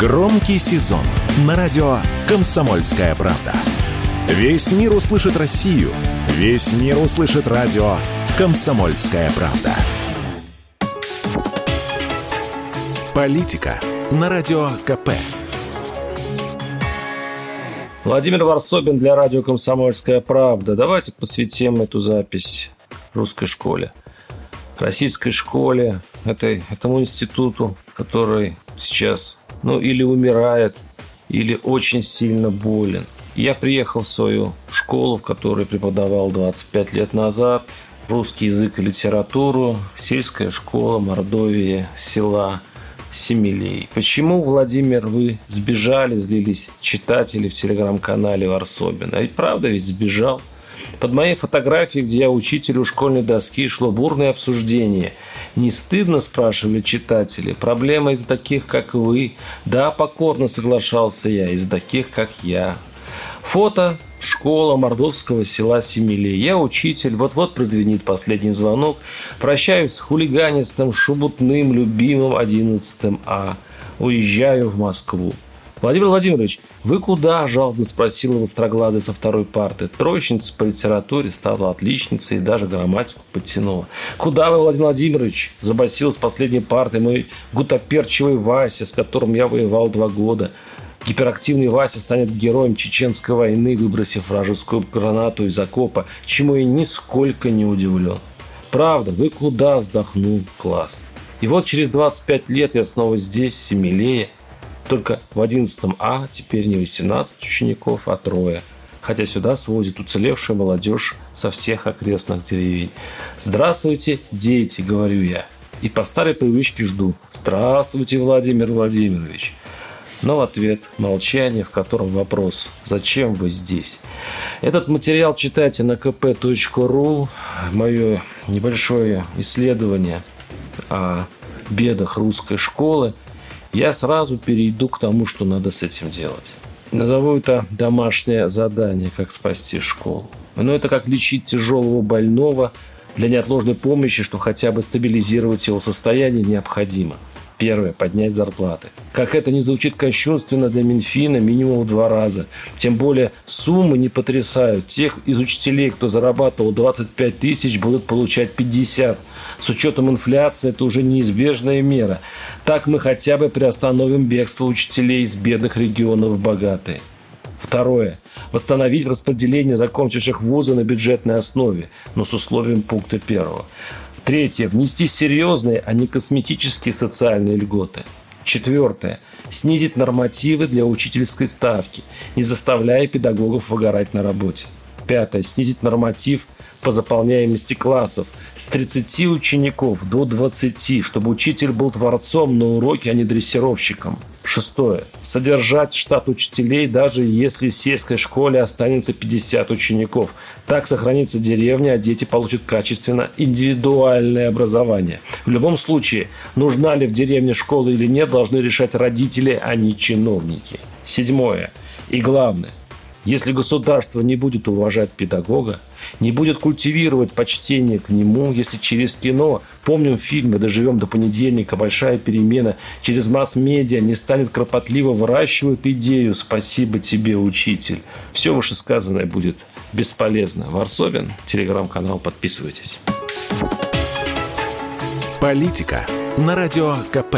Громкий сезон на радио «Комсомольская правда». Весь мир услышит Россию. Весь мир услышит радио «Комсомольская правда». Политика на радио КП. Владимир Варсобин для радио «Комсомольская правда». Давайте посвятим эту запись русской школе. Российской школе, этой, этому институту, который сейчас ну, или умирает, или очень сильно болен. Я приехал в свою школу, в которой преподавал 25 лет назад, русский язык и литературу, сельская школа Мордовия, села Семилей. Почему, Владимир, вы сбежали, злились читатели в телеграм-канале Варсобин? Ведь правда ведь сбежал. Под моей фотографией, где я учитель у школьной доски, шло бурное обсуждение. Не стыдно, спрашивали читатели. Проблема из таких, как вы. Да, покорно соглашался я, из таких, как я. Фото школа мордовского села Семилей. Я учитель, вот-вот прозвенит последний звонок. Прощаюсь с хулиганистым, шубутным, любимым 11 А. Уезжаю в Москву. Владимир Владимирович, вы куда? Жалобно спросила востроглазый со второй парты. Троечница по литературе стала отличницей и даже грамматику подтянула. Куда вы, Владимир Владимирович? Забасил с последней парты мой гутоперчивый Вася, с которым я воевал два года. Гиперактивный Вася станет героем чеченской войны, выбросив вражескую гранату из окопа, чему я нисколько не удивлен. Правда, вы куда? Вздохнул класс. И вот через 25 лет я снова здесь, в Семилее, только в 11 А теперь не 18 учеников, а трое. Хотя сюда сводит уцелевшая молодежь со всех окрестных деревень. «Здравствуйте, дети!» – говорю я. И по старой привычке жду. «Здравствуйте, Владимир Владимирович!» Но в ответ молчание, в котором вопрос «Зачем вы здесь?». Этот материал читайте на kp.ru. Мое небольшое исследование о бедах русской школы – я сразу перейду к тому, что надо с этим делать. Назову это домашнее задание, как спасти школу. Но это как лечить тяжелого больного для неотложной помощи, что хотя бы стабилизировать его состояние необходимо – Первое – поднять зарплаты. Как это не звучит кощунственно для Минфина, минимум в два раза. Тем более суммы не потрясают. Тех из учителей, кто зарабатывал 25 тысяч, будут получать 50. С учетом инфляции это уже неизбежная мера. Так мы хотя бы приостановим бегство учителей из бедных регионов в богатые. Второе. Восстановить распределение закончивших вузы на бюджетной основе, но с условием пункта первого. Третье. Внести серьезные, а не косметические социальные льготы. Четвертое. Снизить нормативы для учительской ставки, не заставляя педагогов выгорать на работе. Пятое. Снизить норматив – по заполняемости классов с 30 учеников до 20, чтобы учитель был творцом на уроке, а не дрессировщиком. Шестое. Содержать штат учителей, даже если в сельской школе останется 50 учеников. Так сохранится деревня, а дети получат качественно индивидуальное образование. В любом случае, нужна ли в деревне школа или нет, должны решать родители, а не чиновники. Седьмое. И главное. Если государство не будет уважать педагога, не будет культивировать почтение к нему, если через кино, помним фильмы «Доживем до понедельника», «Большая перемена», через масс-медиа не станет кропотливо выращивать идею «Спасибо тебе, учитель». Все вышесказанное будет бесполезно. Варсобин, телеграм-канал, подписывайтесь. Политика на радио КП.